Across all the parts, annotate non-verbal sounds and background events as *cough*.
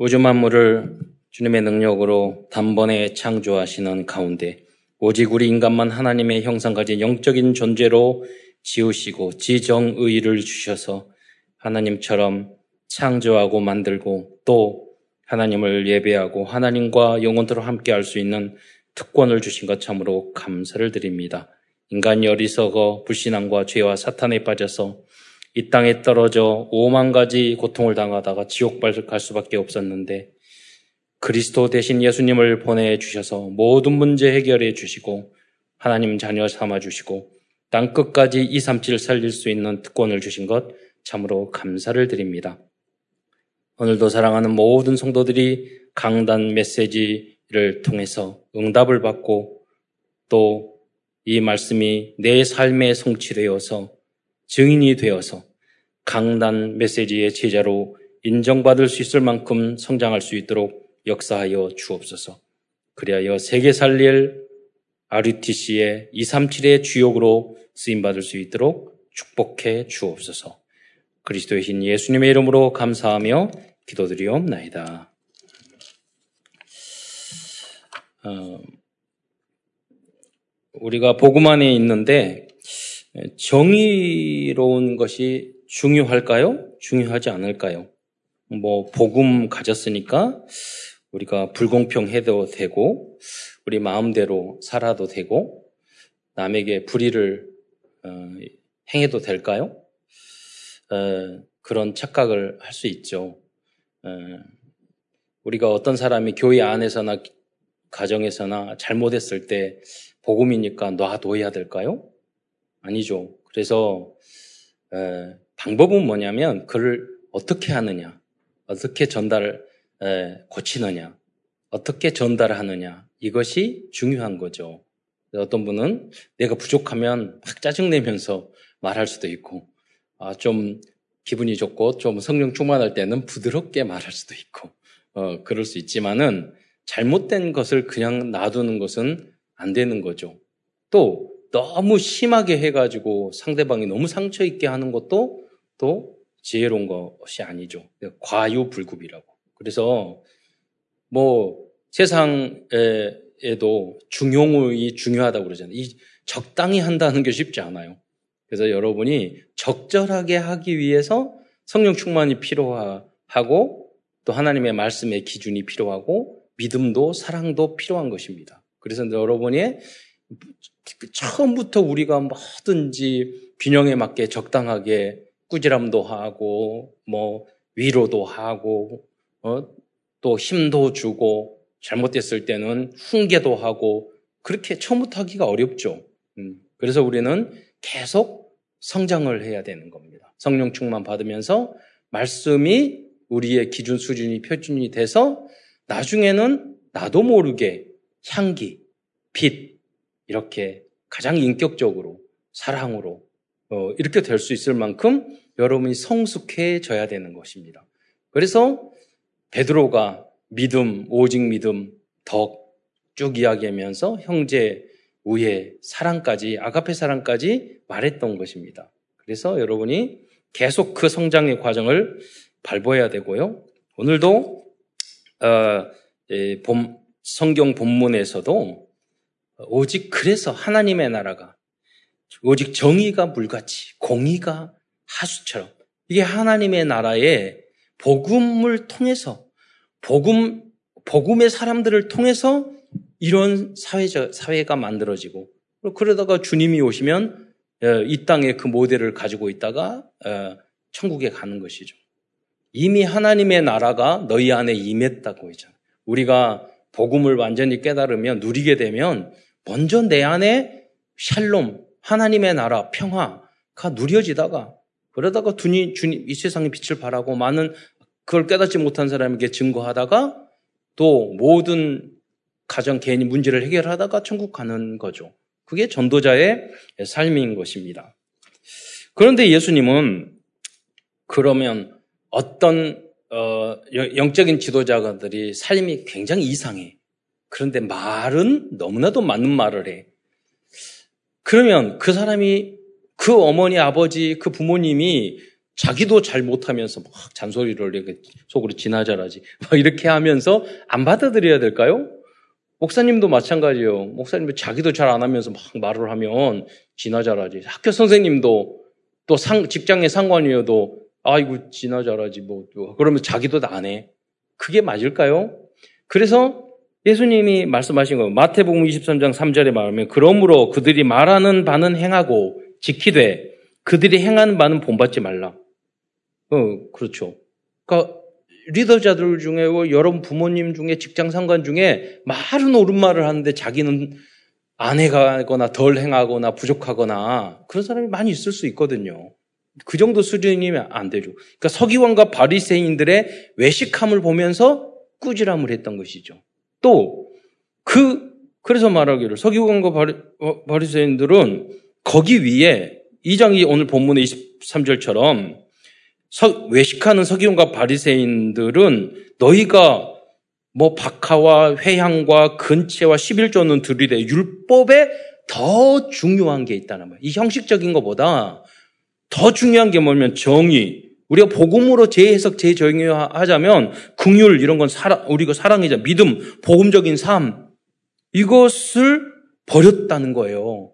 우주 만물을 주님의 능력으로 단번에 창조하시는 가운데 오직 우리 인간만 하나님의 형상 가진 영적인 존재로 지으시고 지정의를 주셔서 하나님처럼 창조하고 만들고 또 하나님을 예배하고 하나님과 영원토록 함께 할 수 있는 특권을 주신 것 참으로 감사를 드립니다. 인간이 어리석어 불신앙과 죄와 사탄에 빠져서 이 땅에 떨어져 오만 가지 고통을 당하다가 지옥발 갈 수밖에 없었는데 그리스도 대신 예수님을 보내주셔서 모든 문제 해결해 주시고 하나님 자녀 삼아 주시고 땅 끝까지 2, 3, 7 살릴 수 있는 특권을 주신 것 참으로 감사를 드립니다. 오늘도 사랑하는 모든 성도들이 강단 메시지를 통해서 응답을 받고 또 이 말씀이 내 삶의 성취되어서 증인이 되어서 강단 메시지의 제자로 인정받을 수 있을 만큼 성장할 수 있도록 역사하여 주옵소서. 그리하여 세계 살릴 RUTC의 237의 주역으로 쓰임받을 수 있도록 축복해 주옵소서. 그리스도의 신 예수님의 이름으로 감사하며 기도드리옵나이다. 어, 우리가 복음 안에 있는데 정의로운 것이 중요할까요? 중요하지 않을까요? 뭐 복음 가졌으니까 우리가 불공평해도 되고 우리 마음대로 살아도 되고 남에게 불의를 어, 행해도 될까요? 어, 그런 착각을 할 수 있죠. 어, 우리가 어떤 사람이 교회 안에서나 가정에서나 잘못했을 때 복음이니까 놔둬야 될까요? 아니죠. 그래서 에, 방법은 뭐냐면 그를 어떻게 하느냐, 어떻게 전달을 에, 고치느냐, 어떻게 전달하느냐 이것이 중요한 거죠. 어떤 분은 내가 부족하면 막 짜증내면서 말할 수도 있고, 아, 좀 기분이 좋고 좀 성령 충만할 때는 부드럽게 말할 수도 있고, 어, 그럴 수 있지만은 잘못된 것을 그냥 놔두는 것은 안 되는 거죠. 또 너무 심하게 해가지고 상대방이 너무 상처 있게 하는 것도 또 지혜로운 것이 아니죠. 과유불급이라고. 그래서 뭐 세상에도 중용이 중요하다고 그러잖아요. 이 적당히 한다는 게 쉽지 않아요. 그래서 여러분이 적절하게 하기 위해서 성령 충만이 필요하고 또 하나님의 말씀의 기준이 필요하고 믿음도 사랑도 필요한 것입니다. 그래서 여러분이 처음부터 우리가 뭐든지 균형에 맞게 적당하게 꾸지람도 하고 뭐 위로도 하고 어? 또 힘도 주고 잘못됐을 때는 훈계도 하고 그렇게 처음부터 하기가 어렵죠. 음. 그래서 우리는 계속 성장을 해야 되는 겁니다. 성령 충만 받으면서 말씀이 우리의 기준 수준이 표준이 돼서 나중에는 나도 모르게 향기, 빛 이렇게 가장 인격적으로 사랑으로 어, 이렇게 될 수 있을 만큼 여러분이 성숙해져야 되는 것입니다. 그래서 베드로가 믿음, 오직 믿음, 덕 쭉 이야기하면서 형제, 우애, 사랑까지 아가페 사랑까지 말했던 것입니다. 그래서 여러분이 계속 그 성장의 과정을 밟아야 되고요. 오늘도 어, 본, 성경 본문에서도 오직 그래서 하나님의 나라가 오직 정의가 물같이 공의가 하수처럼 이게 하나님의 나라의 복음을 통해서 복음 복음의 사람들을 통해서 이런 사회적 사회가 만들어지고 그러다가 주님이 오시면 어, 이 땅에 그 모델을 가지고 있다가 어, 천국에 가는 것이죠. 이미 하나님의 나라가 너희 안에 임했다고 했잖아요. 우리가 복음을 완전히 깨달으면 누리게 되면 먼저 내 안에 샬롬, 하나님의 나라, 평화가 누려지다가 그러다가 주님, 주님 이 세상의 빛을 바라고 많은 그걸 깨닫지 못한 사람에게 증거하다가 또 모든 가정 개인이 문제를 해결하다가 천국 가는 거죠. 그게 전도자의 삶인 것입니다. 그런데 예수님은 그러면 어떤 어, 영적인 지도자들이 삶이 굉장히 이상해. 그런데 말은 너무나도 맞는 말을 해. 그러면 그 사람이 그 어머니, 아버지, 그 부모님이 자기도 잘 못하면서 막 잔소리를 이렇게 속으로 지나자라지 *laughs* 막 이렇게 하면서 안 받아들여야 될까요? 목사님도 마찬가지예요. 목사님도 자기도 잘 안 하면서 막 말을 하면 지나자라지. 학교 선생님도 또 상, 직장의 상관이어도 아이고 지나자라지 뭐 그러면 자기도 안 해. 그게 맞을까요? 그래서 예수님이 말씀하신 거 마태복음 23장 3절에 말하면 그러므로 그들이 말하는 바는 행하고 지키되 그들이 행하는 바는 본받지 말라. 어, 그렇죠. 그러니까 리더자들 중에 뭐 여러분 부모님 중에 직장 상관 중에 말은 옳은 말을 하는데 자기는 안 해가거나 덜 행하거나 부족하거나 그런 사람이 많이 있을 수 있거든요. 그 정도 수준이면 안 되죠. 그러니까 서기관과 바리새인들의 외식함을 보면서 꾸지람을 했던 것이죠. 또 그 그래서 말하기를 서기관과 바리, 어, 바리새인들은 거기 위에 이 장이 오늘 본문의 23절처럼 서, 외식하는 서기관과 바리새인들은 너희가 뭐 박하와 회향과 근체와 11조는 들이대 율법에 더 중요한 게 있다는 거예요. 이 형식적인 것보다 더 중요한 게 뭐냐면 정의. 우리가 복음으로 재해석, 재정의하자면 긍휼 이런 건 사랑, 우리가 사랑이자 믿음, 복음적인 삶 이것을 버렸다는 거예요.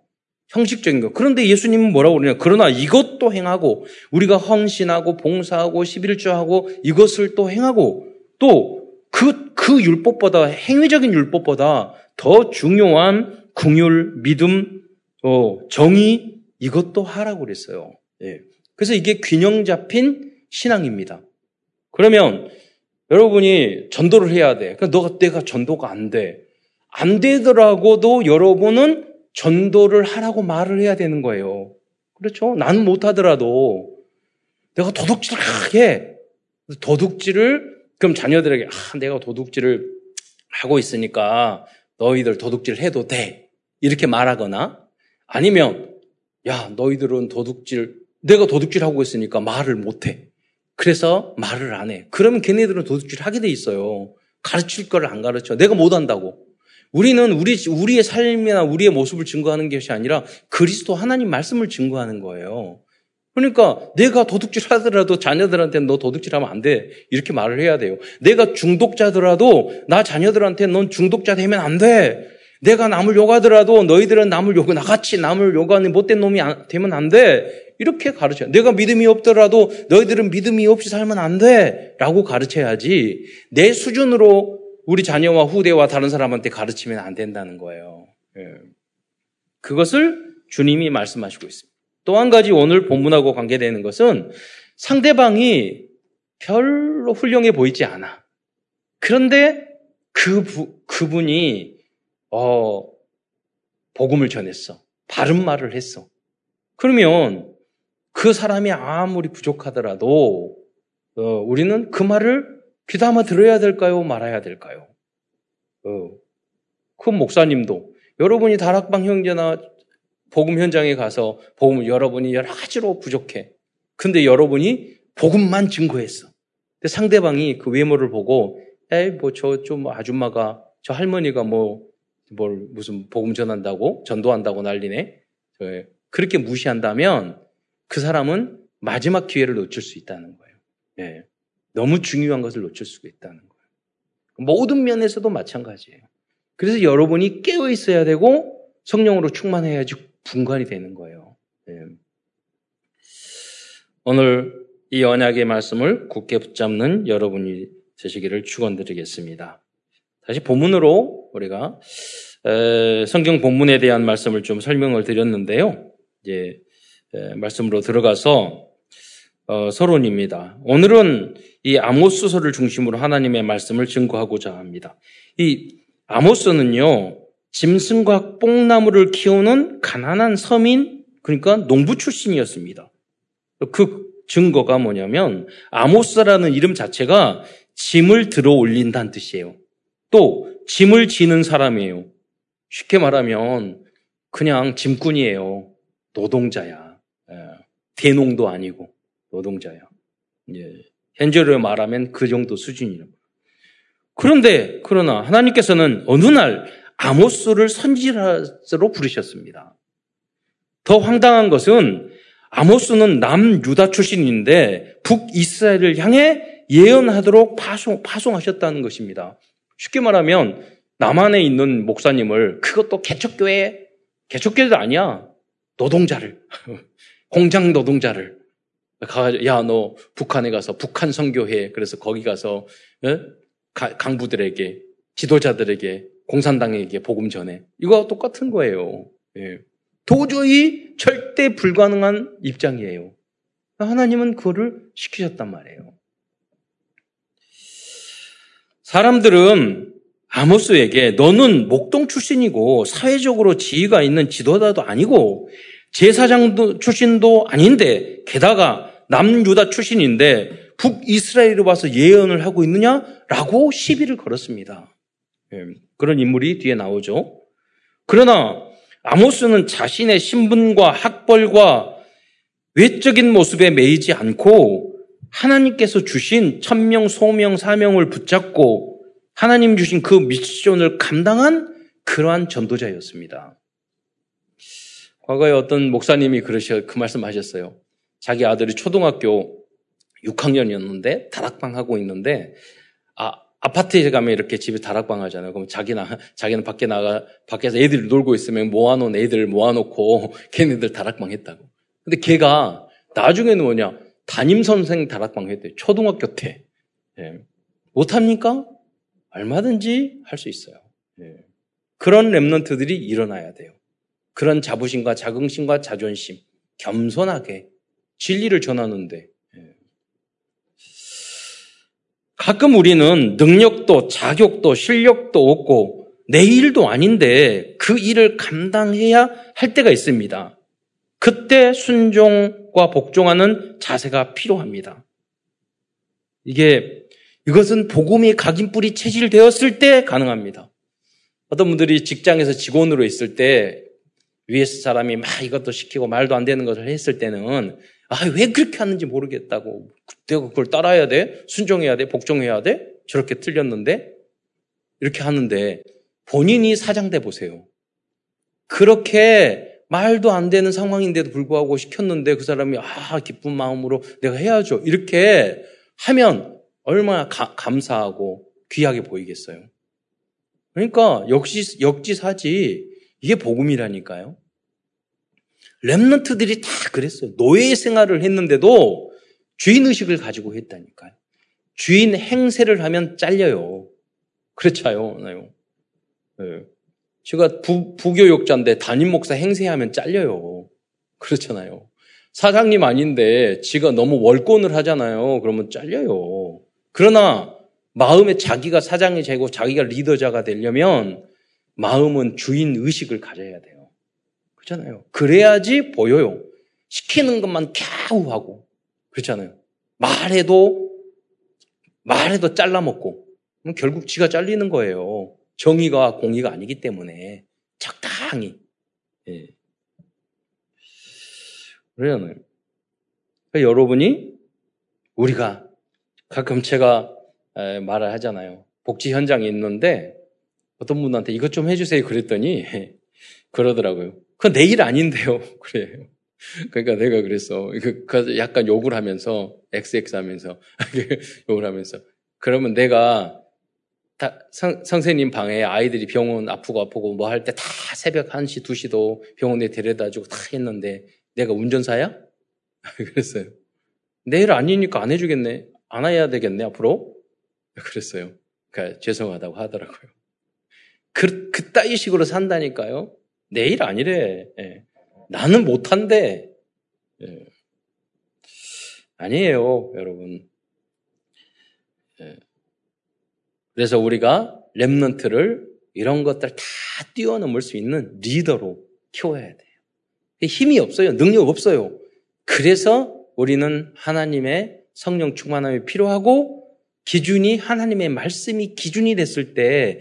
형식적인 거. 그런데 예수님은 뭐라고 그러냐? 그러나 이것도 행하고 우리가 헌신하고 봉사하고 11조하고 이것을 또 행하고 또 그, 그 율법보다 행위적인 율법보다 더 중요한 궁율, 믿음, 어, 정의 이것도 하라고 그랬어요. 예. 그래서 이게 균형 잡힌 신앙입니다. 그러면 여러분이 전도를 해야 돼. 그러니까 너가 내가 전도가 안 돼. 안 되더라고도 여러분은 전도를 하라고 말을 해야 되는 거예요. 그렇죠? 나는 못 하더라도 내가 도둑질을 해. 도둑질을 그럼 자녀들에게 아, 내가 도둑질을 하고 있으니까 너희들 도둑질 해도 돼. 이렇게 말하거나 아니면 야, 너희들은 도둑질 내가 도둑질하고 있으니까 말을 못 해. 그래서 말을 안 해. 그러면 걔네들은 도둑질 하게 돼 있어요. 가르칠 거를 안 가르쳐. 내가 못 한다고. 우리는 우리, 우리의 삶이나 우리의 모습을 증거하는 것이 아니라 그리스도 하나님 말씀을 증거하는 거예요. 그러니까 내가 도둑질 하더라도 자녀들한테는 너 도둑질 하면 안 돼. 이렇게 말을 해야 돼요. 내가 중독자더라도 나 자녀들한테 넌 중독자 되면 안 돼. 내가 남을 욕하더라도 너희들은 남을 욕, 나같이 남을 욕하는 못된 놈이 되면 안 돼. 이렇게 가르쳐요. 내가 믿음이 없더라도 너희들은 믿음이 없이 살면 안 돼. 라고 가르쳐야지 내 수준으로 우리 자녀와 후대와 다른 사람한테 가르치면 안 된다는 거예요. 예. 그것을 주님이 말씀하시고 있습니다. 또 한 가지 오늘 본문하고 관계되는 것은 상대방이 별로 훌륭해 보이지 않아. 그런데 그 부, 그분이 어 복음을 전했어. 바른 말을 했어. 그러면 그 사람이 아무리 부족하더라도 어, 우리는 그 말을 귀담아 들어야 될까요? 말아야 될까요? 어, 그 목사님도 여러분이 다락방 형제나 복음 현장에 가서 복음 여러분이 여러 가지로 부족해. 근데 여러분이 복음만 증거했어. 근데 상대방이 그 외모를 보고 에이 뭐 저 좀 아줌마가 저 할머니가 뭐 뭘 무슨 복음 전한다고 전도한다고 난리네. 그렇게 무시한다면 그 사람은 마지막 기회를 놓칠 수 있다는 거예요. 네. 너무 중요한 것을 놓칠 수가 있다는 거예요. 모든 면에서도 마찬가지예요. 그래서 여러분이 깨어 있어야 되고 성령으로 충만해야지 분간이 되는 거예요. 네. 오늘 이 언약의 말씀을 굳게 붙잡는 여러분이 되시기를 축원드리겠습니다. 다시 본문으로 우리가 성경 본문에 대한 말씀을 좀 설명을 드렸는데요. 이제 말씀으로 들어가서 어, 서론입니다. 오늘은 이 아모스서를 중심으로 하나님의 말씀을 증거하고자 합니다. 이 아모스는요, 짐승과 뽕나무를 키우는 가난한 서민, 그러니까 농부 출신이었습니다. 그 증거가 뭐냐면, 아모스라는 이름 자체가 짐을 들어 올린다는 뜻이에요. 또, 짐을 지는 사람이에요. 쉽게 말하면, 그냥 짐꾼이에요. 노동자야. 예. 대농도 아니고. 노동자야. 예. 현재로 말하면 그 정도 수준이라고. 그런데 그러나 하나님께서는 어느 날 아모스를 선지자로 부르셨습니다. 더 황당한 것은 아모스는 남 유다 출신인데 북 이스라엘을 향해 예언하도록 파송, 파송하셨다는 것입니다. 쉽게 말하면 남한에 있는 목사님을 그것도 개척교회, 개척교회도 아니야. 노동자를, *laughs* 공장 노동자를 야 너 북한에 가서 북한 선교회 그래서 거기 가서 에? 강부들에게 지도자들에게 공산당에게 복음 전해 이거 똑같은 거예요. 예. 도저히 절대 불가능한 입장이에요. 하나님은 그거를 시키셨단 말이에요. 사람들은 아모스에게 너는 목동 출신이고 사회적으로 지위가 있는 지도자도 아니고 제사장 출신도 아닌데 게다가 남유다 출신인데 북이스라엘에 와서 예언을 하고 있느냐라고 시비를 걸었습니다. 예, 그런 인물이 뒤에 나오죠. 그러나 아모스는 자신의 신분과 학벌과 외적인 모습에 매이지 않고 하나님께서 주신 천명, 소명, 사명을 붙잡고 하나님 주신 그 미션을 감당한 그러한 전도자였습니다. 과거에 어떤 목사님이 그러셔 그 말씀하셨어요. 자기 아들이 초등학교 6학년이었는데 다락방 하고 있는데 아 아파트에 가면 이렇게 집에 다락방 하잖아요. 그럼 자기 나 자기는 밖에 나가 밖에서 애들 놀고 있으면 모아놓은 애들 모아놓고 *laughs* 걔네들 다락방 했다고. 근데 걔가 나중에는 뭐냐 담임 선생 다락방 했대. 초등학교 때 예. 못합니까? 얼마든지 할 수 있어요. 예. 그런 랩런트들이 일어나야 돼요. 그런 자부심과 자긍심과 자존심, 겸손하게 진리를 전하는데 예. 가끔 우리는 능력도 자격도 실력도 없고 내 일도 아닌데 그 일을 감당해야 할 때가 있습니다. 그때 순종과 복종하는 자세가 필요합니다. 이게 이것은 복음이 각인뿌리 체질되었을 때 가능합니다. 어떤 분들이 직장에서 직원으로 있을 때 위에서 사람이 막 이것도 시키고 말도 안 되는 것을 했을 때는 아, 왜 그렇게 하는지 모르겠다고. 내가 그걸 따라야 돼? 순종해야 돼? 복종해야 돼? 저렇게 틀렸는데? 이렇게 하는데 본인이 사장돼 보세요. 그렇게 말도 안 되는 상황인데도 불구하고 시켰는데 그 사람이 아, 기쁜 마음으로 내가 해야죠. 이렇게 하면 얼마나 가, 감사하고 귀하게 보이겠어요. 그러니까 역시 역지사지 이게 복음이라니까요. 랩런트들이 다 그랬어요. 노예 생활을 했는데도 주인 의식을 가지고 했다니까요. 주인 행세를 하면 잘려요. 그렇잖아요. 네. 제가 부, 부교육자인데 담임 목사 행세하면 잘려요. 그렇잖아요. 사장님 아닌데 지가 너무 월권을 하잖아요. 그러면 잘려요. 그러나 마음에 자기가 사장이 되고 자기가 리더자가 되려면 마음은 주인 의식을 가져야 돼요. 그렇잖아요. 그래야지 보여요. 시키는 것만 캬우 하고 그렇잖아요. 말해도 말해도 잘라먹고 결국 지가 잘리는 거예요. 정의가 공의가 아니기 때문에 적당히. 예. 그러잖아요. 그러니까 여러분이 우리가 가끔 제가 말을 하잖아요. 복지 현장에 있는데 어떤 분한테 이것 좀 해주세요 그랬더니 *laughs* 그러더라고요. 그건 내 일 아닌데요. *laughs* 그래요. 그러니까 내가 그랬어. 그 약간 욕을 하면서, XX 하면서, *laughs* 욕을 하면서. 그러면 내가 다, 선, 선생님 방에 아이들이 병원 아프고 아프고 뭐 할 때 다 새벽 1시, 2시도 병원에 데려다 주고 다 했는데 내가 운전사야? 그랬어요. 내일 아니니까 안 해주겠네. 안 해야 되겠네, 앞으로? 그랬어요. 그러니까 죄송하다고 하더라고요. 그, 그따위 식으로 산다니까요. 내일 아니래. 예. 나는 못한대. 예. 아니에요, 여러분. 예. 그래서 우리가 랩런트를 이런 것들 다 뛰어넘을 수 있는 리더로 키워야 돼요. 힘이 없어요. 능력 없어요. 그래서 우리는 하나님의 성령 충만함이 필요하고 기준이 하나님의 말씀이 기준이 됐을 때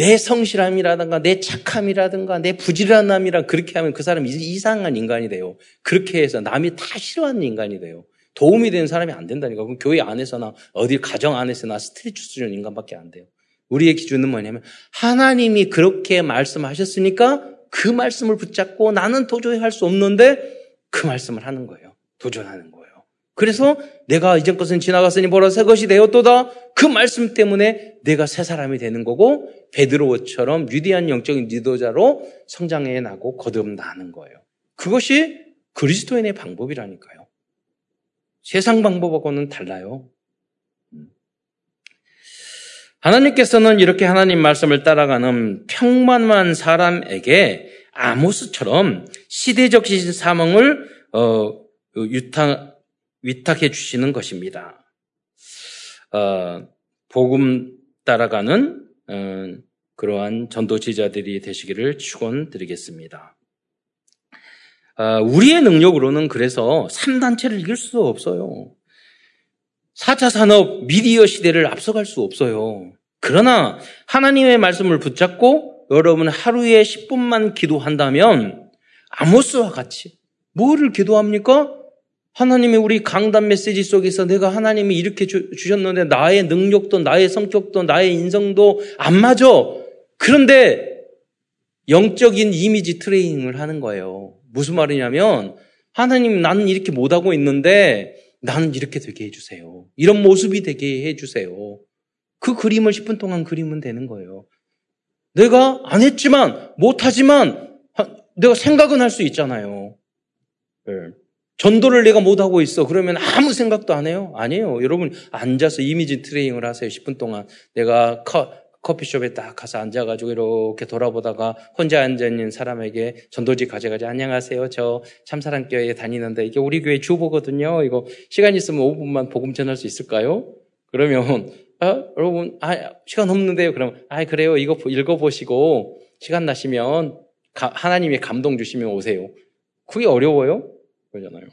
내 성실함이라든가 내 착함이라든가 내 부지런함이라 그렇게 하면 그 사람이 이상한 인간이 돼요. 그렇게 해서 남이 다 싫어하는 인간이 돼요. 도움이 되는 사람이 안 된다니까. 그럼 교회 안에서나 어디 가정 안에서나 스트레치 수준 인간밖에 안 돼요. 우리의 기준은 뭐냐면 하나님이 그렇게 말씀하셨으니까 그 말씀을 붙잡고 나는 도저히 할 수 없는데 그 말씀을 하는 거예요. 도전하는 거예요. 그래서 내가 이전 것은 지나갔으니 보라 새 것이 되었도다. 그 말씀 때문에 내가 새 사람이 되는 거고 베드로처럼 위대한 영적인 리더자로 성장해 나고 거듭나는 거예요. 그것이 그리스도인의 방법이라니까요. 세상 방법하고는 달라요. 음. 하나님께서는 이렇게 하나님 말씀을 따라가는 평만한 사람에게 아모스처럼 시대적인 사명을 어, 유탁, 위탁해 주시는 것입니다. 어, 복음 따라가는 어, 그러한 전도지자들이 되시기를 축원드리겠습니다. 어, 우리의 능력으로는 그래서 3단체를 이길 수 없어요. 4차 산업 미디어 시대를 앞서갈 수 없어요. 그러나 하나님의 말씀을 붙잡고 여러분 하루에 10분만 기도한다면 아모스와 같이 뭐를 기도합니까? 하나님이 우리 강단 메시지 속에서 내가 하나님이 이렇게 주, 셨는데 나의 능력도 나의 성격도 나의 인성도 안 맞아. 그런데 영적인 이미지 트레이닝을 하는 거예요. 무슨 말이냐면 하나님 나는 이렇게 못하고 있는데 나는 이렇게 되게 해주세요. 이런 모습이 되게 해주세요. 그 그림을 10분 동안 그리면 되는 거예요. 내가 안 했지만, 못하지만, 내가 생각은 할 수 있잖아요. 네. 전도를 내가 못하고 있어. 그러면 아무 생각도 안 해요? 아니에요. 여러분, 앉아서 이미지 트레이닝을 하세요. 10분 동안. 내가 커, 커피숍에 딱 가서 앉아가지고 이렇게 돌아보다가 혼자 앉아있는 사람에게 전도지 가져가지 안녕하세요. 저 참사랑교회에 다니는데 이게 우리 교회 주보거든요. 이거 시간 있으면 5분만 복음 전할 수 있을까요? 그러면 아, 여러분 아, 시간 없는데요. 그럼 아 그래요. 이거 읽어보시고 시간 나시면 가, 하나님이 감동 주시면 오세요. 그게 어려워요? 그러잖아요.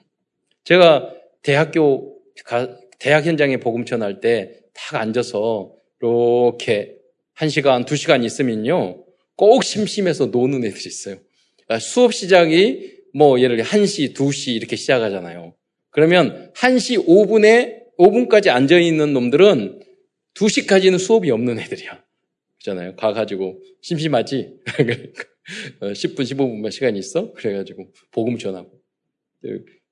제가 대학교 가, 대학 현장에 복음 전할 때 딱 앉아서 이렇게 한 시간, 두 시간 있으면요. 꼭 심심해서 노는 애들이 있어요. 그러니까 수업 시작이 뭐 예를 들어 1시, 2시 이렇게 시작하잖아요. 그러면 1시 5분에 5분까지 앉아 있는 놈들은 2시까지는 수업이 없는 애들이야. 그렇잖아요. 가 가지고 심심하지? 10분, *laughs* 그러니까 15분만 시간이 있어? 그래 가지고 복음 전하고.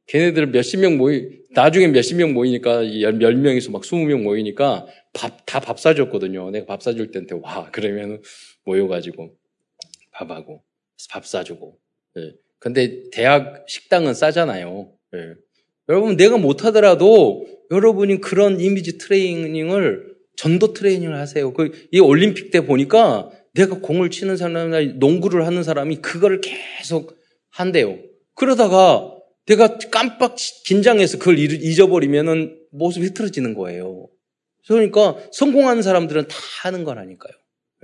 걔네들 몇십 명 모이, 나중에 몇십 명 모이니까, 열, 열 명에서 막 스무 명 모이니까 밥, 다 밥 사줬거든요. 내가 밥 사줄 때한테 와, 그러면 모여가지고 밥하고, 밥 사주고. 예. 근데 대학 식당은 싸잖아요. 예. 여러분, 내가 못하더라도 여러분이 그런 이미지 트레이닝을 전도 트레이닝을 하세요. 그, 이 올림픽 때 보니까 내가 공을 치는 사람이나 농구를 하는 사람이 그거를 계속 한대요. 그러다가 내가 깜빡 긴장해서 그걸 잊어버리면은 모습이 흐트러지는 거예요. 그러니까 성공한 사람들은 다 하는 거라니까요.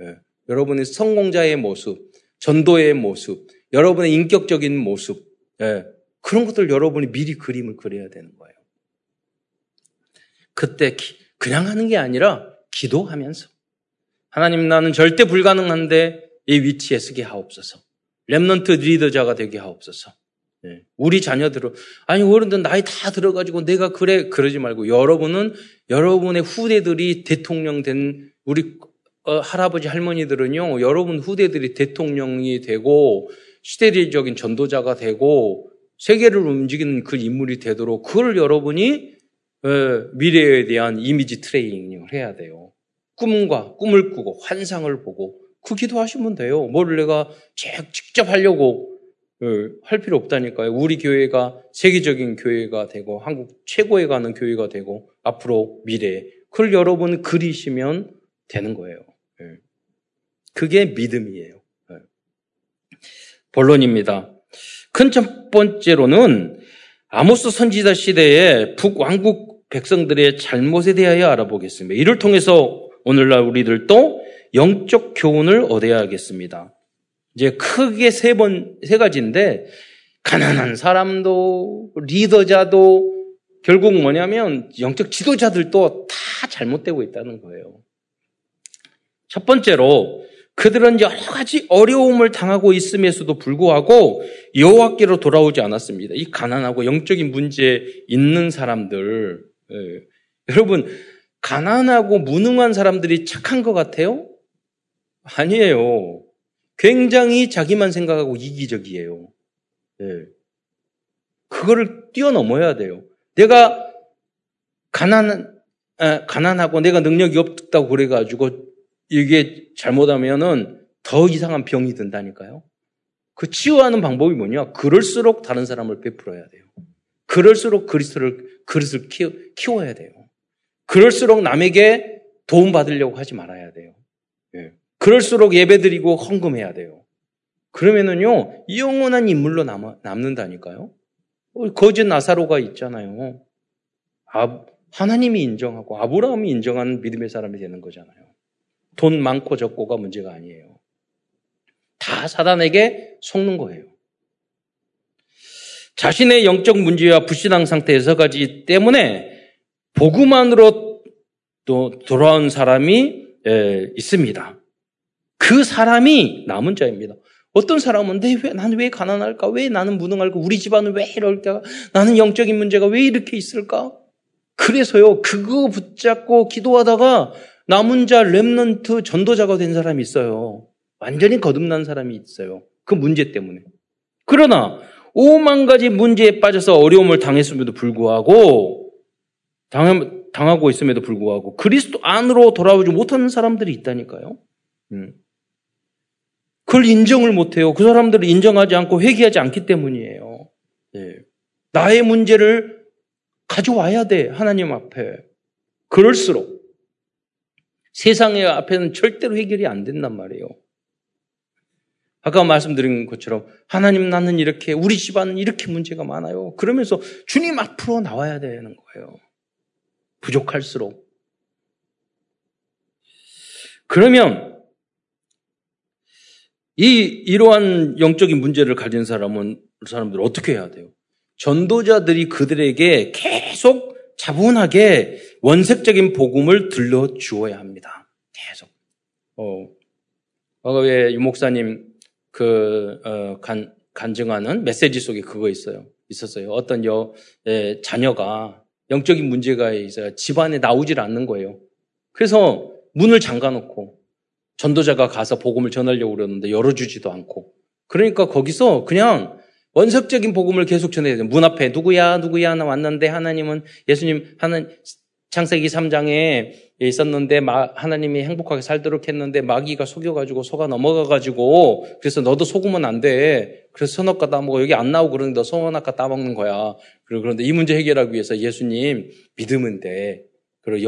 예. 여러분의 성공자의 모습, 전도의 모습, 여러분의 인격적인 모습, 예. 그런 것들 여러분이 미리 그림을 그려야 되는 거예요. 그때 기, 그냥 하는 게 아니라 기도하면서 하나님 나는 절대 불가능한데 이 위치에 서게 하옵소서. Remnant 리더자가 되게 하옵소서. 네. 우리 자녀들은 아니 어른들 나이 다 들어가지고 내가 그래 그러지 말고 여러분은 여러분의 후대들이 대통령 된 우리 어, 할아버지 할머니들은요 여러분 후대들이 대통령이 되고 시대적인 전도자가 되고 세계를 움직이는 그 인물이 되도록 그걸 여러분이 어, 미래에 대한 이미지 트레이닝을 해야 돼요. 꿈과 꿈을 꾸고 환상을 보고 그 기도하시면 돼요. 뭘 내가 직접 하려고 그, 할 필요 없다니까요. 우리 교회가 세계적인 교회가 되고 한국 최고에 가는 교회가 되고 앞으로 미래에 그걸 여러분 그리시면 되는 거예요. 예. 그게 믿음이에요. 예. 본론입니다. 큰 첫 번째로는 아모스 선지자 시대의 북왕국 백성들의 잘못에 대하여 알아보겠습니다. 이를 통해서 오늘날 우리들도 영적 교훈을 얻어야겠습니다. 이제 크게 세 번, 세 가지인데, 가난한 사람도, 리더자도, 결국 뭐냐면, 영적 지도자들도 다 잘못되고 있다는 거예요. 첫 번째로, 그들은 여러 가지 어려움을 당하고 있음에서도 불구하고 여호와께로 돌아오지 않았습니다. 이 가난하고 영적인 문제 있는 사람들, 예. 여러분 가난하고 무능한 사람들이 착한 것 같아요? 아니에요. 굉장히 자기만 생각하고 이기적이에요. 네. 그거를 뛰어넘어야 돼요. 내가 가난, 에, 가난하고 내가 능력이 없다고 그래가지고 이게 잘못하면은 더 이상한 병이 든다니까요. 그 치유하는 방법이 뭐냐? 그럴수록 다른 사람을 베풀어야 돼요. 그럴수록 그리스도를, 그릇을 키워, 야 돼요. 그럴수록 남에게 도움받으려고 하지 말아야 돼요. 예. 그럴수록 예배드리고 헌금해야 돼요. 그러면은요, 영원한 인물로 남, 남는다니까요. 거짓 나사로가 있잖아요. 아, 하나님이 인정하고 아브라함이 인정하는 믿음의 사람이 되는 거잖아요. 돈 많고 적고가 문제가 아니에요. 다 사단에게 속는 거예요. 자신의 영적 문제와 불신앙 상태 여섯 가지 때문에 복음 안으로 또 돌아온 사람이 있습니다. 그 사람이 남은 자입니다. 어떤 사람은 내 왜, 가난할까? 왜 나는 무능할까? 우리 집안은 왜 이럴까? 나는 영적인 문제가 왜 이렇게 있을까? 그래서요, 그거 붙잡고 기도하다가 남은 자 랩런트 전도자가 된 사람이 있어요. 완전히 거듭난 사람이 있어요. 그 문제 때문에. 그러나 5만 가지 문제에 빠져서 어려움을 당했음에도 불구하고 당, 당하고 있음에도 불구하고 그리스도 안으로 돌아오지 못하는 사람들이 있다니까요. 음. 그걸 인정을 못해요. 그 사람들을 인정하지 않고 회개하지 않기 때문이에요. 네. 나의 문제를 가져와야 돼. 하나님 앞에. 그럴수록 세상의 앞에는 절대로 해결이 안 된단 말이에요. 아까 말씀드린 것처럼 하나님 나는 이렇게 우리 집안은 이렇게 문제가 많아요. 그러면서 주님 앞으로 나와야 되는 거예요. 부족할수록. 그러면 이 이러한 영적인 문제를 가진 사람은 사람들 어떻게 해야 돼요? 전도자들이 그들에게 계속 차분하게 원색적인 복음을 들려 주어야 합니다. 계속. 어, 과거에 유목사님 그, 어, 간, 간증하는 메시지 속에 그거 있어요. 있었어요. 어떤 여, 예, 자녀가 영적인 문제가 있어요. 집안에 나오질 않는 거예요. 그래서 문을 잠가 놓고 전도자가 가서 복음을 전하려고 그러는데 열어주지도 않고. 그러니까 거기서 그냥 원석적인 복음을 계속 전해야 돼요. 문 앞에 누구야, 누구야, 나 왔는데 하나님은 예수님, 하나, 창세기 3장에 있었는데 하나님이 행복하게 살도록 했는데 마귀가 속여가지고 속아 넘어가가지고 그래서 너도 속으면 안 돼. 그래서 선악과 따먹어 여기 안 나오고 그러는데 너 선악과 따먹는 거야. 그리고 그런데 이 문제 해결하기 위해서 예수님 돼. 그리고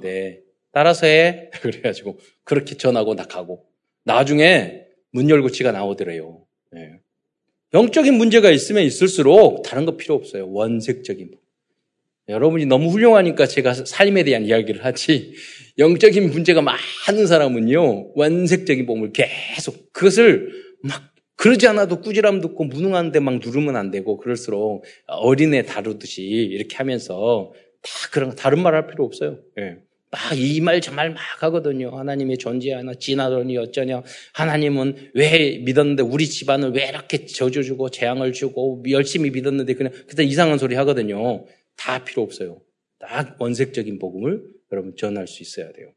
돼. 따라서 해. *laughs* 그래가지고 그렇게 전하고 나가고 나중에 문 열고 지가 나오더래요. 네. 영적인 문제가 있으면 있을수록 다른 거 필요 없어요. 원색적인 여러분이 너무 훌륭하니까 제가 삶에 대한 이야기를 하지 *laughs* 영적인 문제가 많은 사람은요 원색적인 몸을 계속 그것을 막 그러지 않아도 꾸지람 듣고 무능한데 막 누르면 안 되고 그럴수록 어린애 다루듯이 이렇게 하면서 다 그런 다른 말 할 필요 없어요. 예. 막 이 말 저 말 막 하거든요. 하나님의 존재 하나 지나더니 어쩌냐. 하나님은 왜 믿었는데 우리 집안을 왜 이렇게 저주주고 재앙을 주고 열심히 믿었는데 그냥 그때 이상한 소리 하거든요. 다 필요 없어요. 딱 원색적인 복음을 여러분 전할 수 있어야 돼요.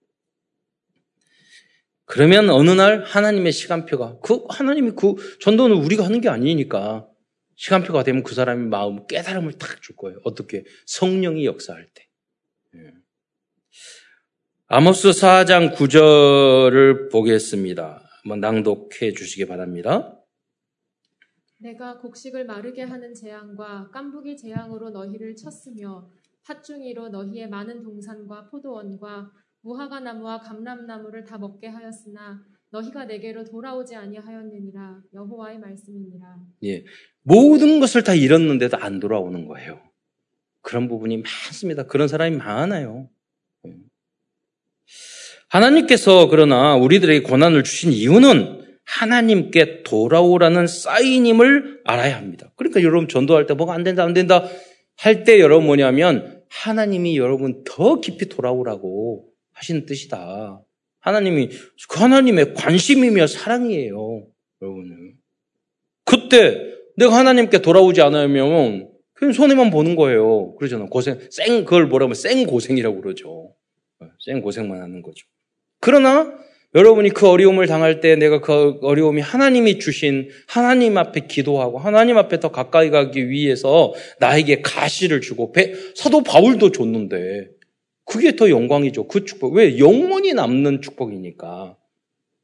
그러면 어느 날 하나님의 시간표가 그 하나님이 그 전도는 우리가 하는 게 아니니까 시간표가 되면 그 사람의 마음 깨달음을 딱줄 거예요. 어떻게 성령이 역사할 때. 예. 아모스 4장 9절을 보겠습니다. 한번 낭독해 주시기 바랍니다. 내가 곡식을 마르게 하는 재앙과 깐부기 재앙으로 너희를 쳤으며 팥중이로 너희의 많은 동산과 포도원과 무화과 나무와 감람 나무를 다 먹게 하였으나 너희가 내게로 돌아오지 아니하였느니라 여호와의 말씀이니라. 예, 모든 것을 다 잃었는데도 안 돌아오는 거예요. 그런 부분이 많습니다. 그런 사람이 많아요. 예. 하나님께서 그러나 우리들에게 고난을 주신 이유는 하나님께 돌아오라는 사인임을 알아야 합니다. 그러니까 여러분 전도할 때 뭐가 안 된다, 안 된다 할 때 여러분 뭐냐면 하나님이 여러분 더 깊이 돌아오라고 하시는 뜻이다. 하나님이, 그 하나님의 관심이며 사랑이에요. 여러분은. 그때 내가 하나님께 돌아오지 않으면 그냥 손해만 보는 거예요. 그러잖아. 고생, 생, 그걸 뭐라고 하면 생 고생이라고 그러죠. 생 고생만 하는 거죠. 그러나 여러분이 그 어려움을 당할 때 내가 그 어려움이 하나님이 주신 하나님 앞에 기도하고 하나님 앞에 더 가까이 가기 위해서 나에게 가시를 주고 사도 바울도 줬는데 그게 더 영광이죠. 그 축복. 왜? 영원히 남는 축복이니까.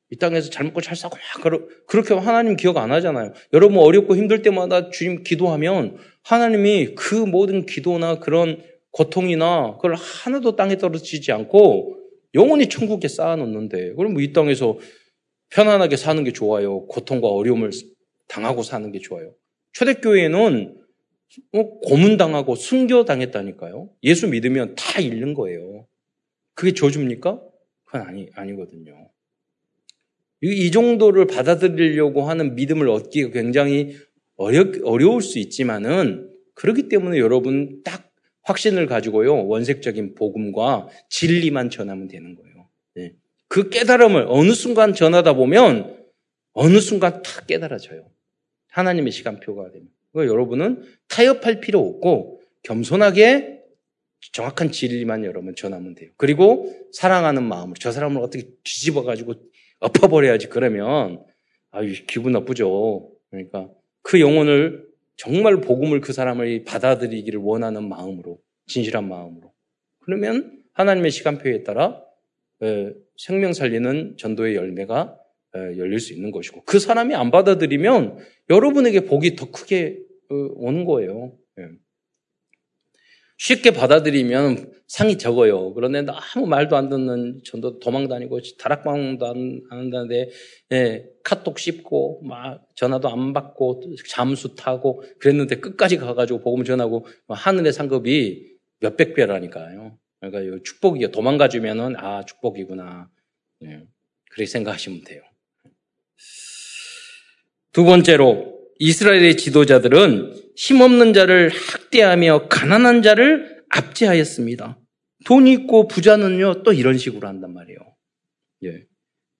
이 땅에서 잘 먹고 잘 사고 막 그렇게 하나님 기억 안 하잖아요. 여러분 어렵고 힘들 때마다 주님 기도하면 하나님이 그 모든 기도나 그런 고통이나 그걸 하나도 땅에 떨어지지 않고 영원히 천국에 쌓아놓는데 그럼 뭐 이 땅에서 편안하게 사는 게 좋아요. 고통과 어려움을 당하고 사는 게 좋아요. 초대교회는 어, 고문당하고 순교당했다니까요. 예수 믿으면 다 잃는 거예요. 그게 저주입니까? 그건 아니, 아니거든요. 이 정도를 받아들이려고 하는 믿음을 얻기가 굉장히 어려, 어려울 수 있지만은 그렇기 때문에 여러분 딱 확신을 가지고요. 원색적인 복음과 진리만 전하면 되는 거예요. 네. 그 깨달음을 어느 순간 전하다 보면 어느 순간 다 깨달아져요. 하나님의 시간표가 되면. 여러분은 타협할 필요 없고 겸손하게 정확한 진리만 여러분 전하면 돼요. 그리고 사랑하는 마음으로 저 사람을 어떻게 뒤집어 가지고 엎어버려야지 그러면 아유 기분 나쁘죠. 그러니까 그 영혼을 정말 복음을 그 사람을 받아들이기를 원하는 마음으로 진실한 마음으로 그러면 하나님의 시간표에 따라 생명 살리는 전도의 열매가 열릴 수 있는 것이고 그 사람이 안 받아들이면 여러분에게 복이 더 크게 어, 오는 거예요. 예. 쉽게 받아들이면 상이 적어요. 그런데 아무 말도 안 듣는 전도 도망 다니고 다락방도 안 하는데 예, 카톡 씹고 막 전화도 안 받고 잠수 타고 그랬는데 끝까지 가가지고 복음 전하고 하늘의 상급이 몇백 배라니까요. 그러니까 축복이요. 도망가 주면은 아 축복이구나. 예, 그렇게 생각하시면 돼요. 두 번째로 이스라엘의 지도자들은 힘없는 자를 학대하며 가난한 자를 압제하였습니다. 돈 있고 부자는요, 또 이런 식으로 한단 말이에요. 예.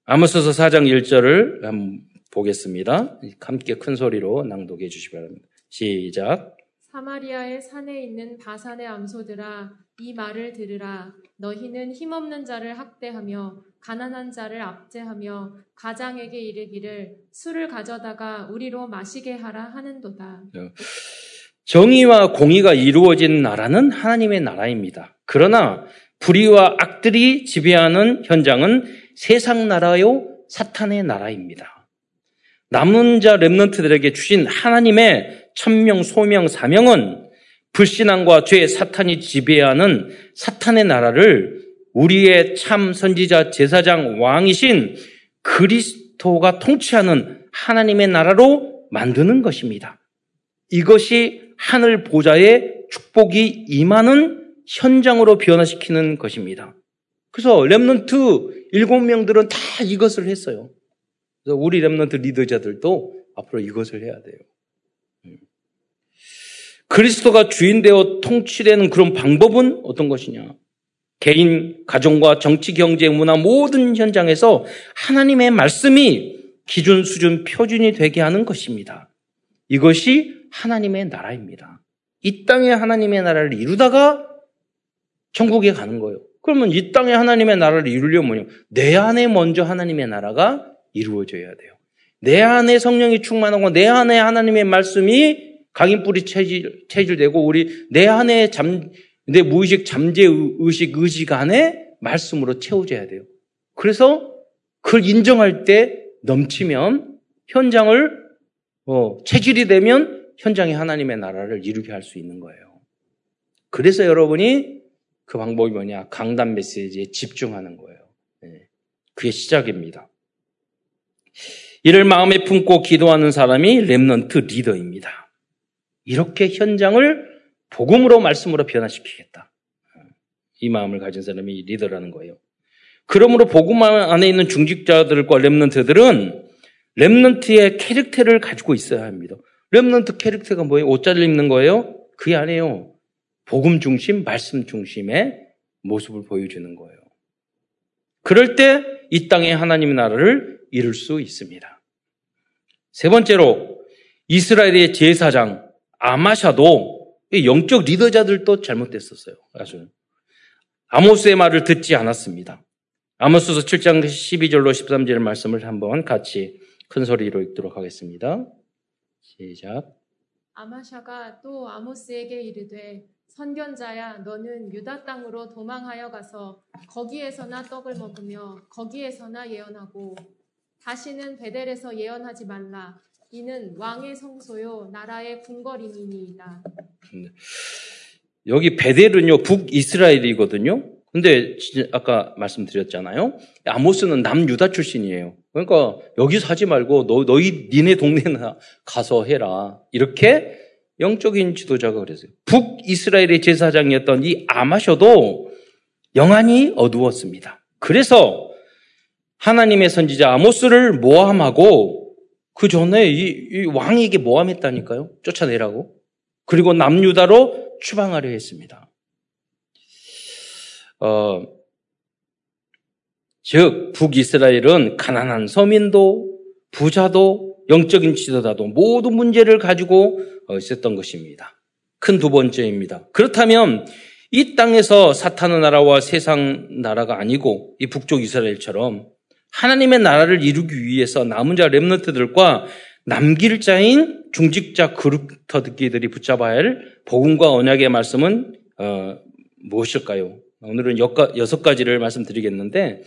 아모스서 4장 1절을 한번 보겠습니다. 함께 큰 소리로 낭독해 주시기 바랍니다. 시작. 사마리아의 산에 있는 바산의 암소들아 이 말을 들으라 너희는 힘없는 자를 학대하며 가난한 자를 압제하며 가장에게 이르기를 술을 가져다가 우리로 마시게 하라 하는도다. 네. 정의와 공의가 이루어진 나라는 하나님의 나라입니다. 그러나 불의와 악들이 지배하는 현장은 세상 나라요 사탄의 나라입니다. 남은 자 렘넌트들에게 주신 하나님의 천명 소명 사명은 불신앙과 죄 사탄이 지배하는 사탄의 나라를 우리의 참 선지자 제사장 왕이신 그리스도가 통치하는 하나님의 나라로 만드는 것입니다. 이것이 하늘 보좌의 축복이 임하는 현장으로 변화시키는 것입니다. 그래서 Remnant 일곱 명들은 다 이것을 했어요. 그래서 우리 Remnant 리더자들도 앞으로 이것을 해야 돼요. 그리스도가 주인 되어 통치되는 그런 방법은 어떤 것이냐? 개인, 가정과 정치, 경제, 문화 모든 현장에서 하나님의 말씀이 기준, 수준, 표준이 되게 하는 것입니다. 이것이 하나님의 나라입니다. 이 땅에 하나님의 나라를 이루다가 천국에 가는 거예요. 그러면 이 땅에 하나님의 나라를 이루려면? 내 안에 먼저 하나님의 나라가 이루어져야 돼요. 내 안에 성령이 충만하고 내 안에 하나님의 말씀이 각인뿌리 체질, 체질되고 우리 내 안에 잠, 내 무의식 잠재 의식 안에 말씀으로 채워져야 돼요. 그래서 그걸 인정할 때 넘치면 현장을 어, 체질이 되면 현장에 하나님의 나라를 이루게 할 수 있는 거예요. 그래서 여러분이 그 방법이 뭐냐? 강단 메시지에 집중하는 거예요. 네. 그게 시작입니다. 이를 마음에 품고 기도하는 사람이 렘넌트 리더입니다. 이렇게 현장을 복음으로 말씀으로 변화시키겠다. 이 마음을 가진 사람이 리더라는 거예요. 그러므로 복음 안에 있는 중직자들과 랩런트들은 랩런트의 캐릭터를 가지고 있어야 합니다. 랩런트 캐릭터가 뭐예요? 옷자를 입는 거예요? 그게 아니에요. 복음 중심, 말씀 중심의 모습을 보여주는 거예요. 그럴 때 이 땅에 하나님의 나라를 이룰 수 있습니다. 세 번째로 이스라엘의 제사장, 아마샤도 영적 리더자들도 잘못됐었어요. 아주. 아모스의 말을 듣지 않았습니다. 아모스서 7장 12절로 13절 말씀을 한번 같이 큰 소리로 읽도록 하겠습니다. 시작. 아마샤가 또 아모스에게 이르되 선견자야 너는 유다 땅으로 도망하여 가서 거기에서나 떡을 먹으며 거기에서나 예언하고 다시는 베델에서 예언하지 말라 이는 왕의 성소요 나라의 궁궐이니이다. 여기 베델은요 북이스라엘이거든요. 근데 아까 말씀드렸잖아요. 아모스는 남유다 출신이에요. 그러니까 여기서 하지 말고 너, 너희 니네 동네나 가서 해라. 이렇게 영적인 지도자가 그랬어요. 북이스라엘의 제사장이었던 이 아마셔도 영안이 어두웠습니다. 그래서 하나님의 선지자 아모스를 모함하고 그 전에 이, 이 왕에게 모함했다니까요. 쫓아내라고. 그리고 남유다로 추방하려 했습니다. 어, 즉 북이스라엘은 가난한 서민도 부자도 영적인 지도자도 모든 문제를 가지고 어, 있었던 것입니다. 큰 두 번째입니다. 그렇다면 이 땅에서 사탄의 나라와 세상 나라가 아니고 이 북쪽 이스라엘처럼 하나님의 나라를 이루기 위해서 남은 자 렘너트들과 남길 자인 중직자 그룹터 듣기들이 붙잡아야 할 복음과 언약의 말씀은 어, 무엇일까요? 오늘은 여섯 가지를 말씀드리겠는데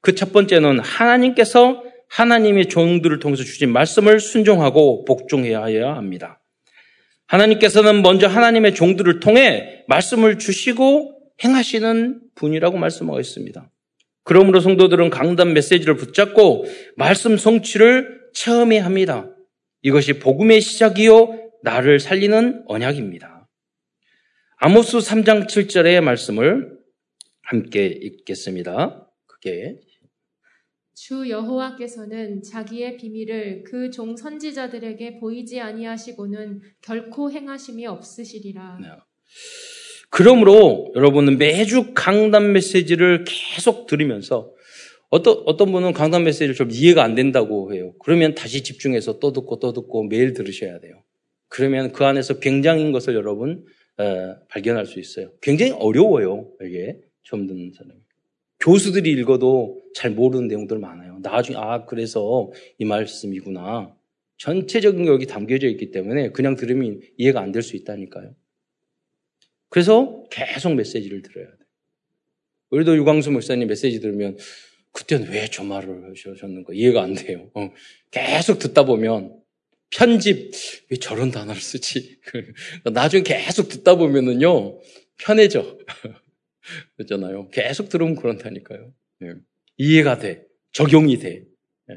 그 첫 번째는 하나님께서 하나님의 종들을 통해서 주신 말씀을 순종하고 복종해야 합니다. 하나님께서는 먼저 하나님의 종들을 통해 말씀을 주시고 행하시는 분이라고 말씀하고 있습니다. 그러므로 성도들은 강단 메시지를 붙잡고 말씀 성취를 체험해야 합니다. 이것이 복음의 시작이요 나를 살리는 언약입니다. 아모스 3장 7절의 말씀을 함께 읽겠습니다. 그게 주 여호와께서는 자기의 비밀을 그 종 선지자들에게 보이지 아니하시고는 결코 행하심이 없으시리라. 네. 그러므로 여러분은 매주 강단 메시지를 계속 들으면서 어떤 어떤 분은 강단 메시지를 좀 이해가 안 된다고 해요. 그러면 다시 집중해서 또 듣고 또 듣고 매일 들으셔야 돼요. 그러면 그 안에서 굉장인 것을 여러분 에, 발견할 수 있어요. 굉장히 어려워요. 이게 처음 듣는 사람이. 교수들이 읽어도 잘 모르는 내용들 많아요. 나중에, 아, 그래서 이 말씀이구나. 전체적인 게 여기 담겨져 있기 때문에 그냥 들으면 이해가 안 될 수 있다니까요. 그래서 계속 메시지를 들어야 돼요. 우리도 유광수 목사님 메시지 들으면 그때는 왜 저 말을 하셨는가 이해가 안 돼요. 어, 계속 듣다 보면 편집 왜 저런 단어를 쓰지? *laughs* 나중에 계속 듣다 보면은요 편해져. *laughs* 그렇잖아요. 계속 들으면 그런다니까요. 네. 이해가 돼. 적용이 돼. 네.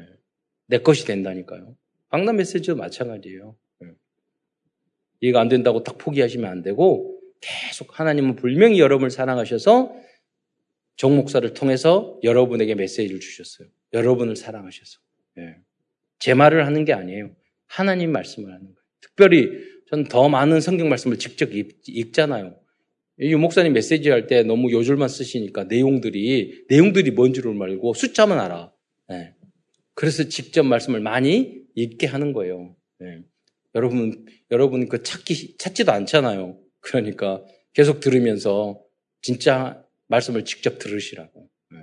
내 것이 된다니까요. 강남 메시지도 마찬가지예요. 네. 이해가 안 된다고 딱 포기하시면 안 되고 계속 하나님은 분명히 여러분을 사랑하셔서 정 목사를 통해서 여러분에게 메시지를 주셨어요. 여러분을 사랑하셔서. 제 말을 하는 게 아니에요. 하나님 말씀을 하는 거예요. 특별히 전 더 많은 성경 말씀을 직접 읽, 읽잖아요. 이 목사님 메시지 할 때 너무 요줄만 쓰시니까 내용들이, 내용들이 뭔 줄을 말고 숫자만 알아. 네. 그래서 직접 말씀을 많이 읽게 하는 거예요. 네. 여러분, 여러분 그 찾기, 찾지도 않잖아요. 그러니까 계속 들으면서 진짜 말씀을 직접 들으시라고. 네.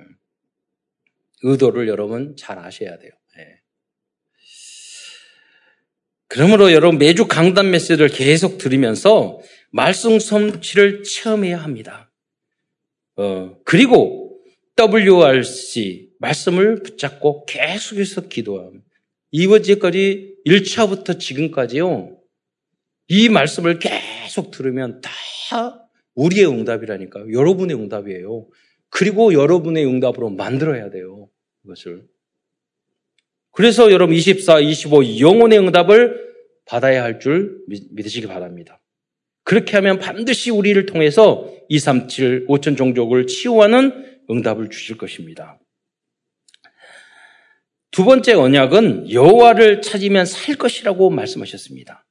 의도를 여러분 잘 아셔야 돼요. 네. 그러므로 여러분 매주 강단 메시지를 계속 들으면서 말씀 성취를 체험해야 합니다. 어, 그리고 WRC 말씀을 붙잡고 계속해서 기도합니다. 이번째까지 1차부터 지금까지요. 이 말씀을 계속 들으면 다 우리의 응답이라니까요. 여러분의 응답이에요. 그리고 여러분의 응답으로 만들어야 돼요. 이것을. 그래서 여러분 24, 25 영혼의 응답을 받아야 할 줄 믿으시기 바랍니다. 그렇게 하면 반드시 우리를 통해서 237, 5천 종족을 치유하는 응답을 주실 것입니다. 두 번째 언약은 여호와를 찾으면 살 것이라고 말씀하셨습니다.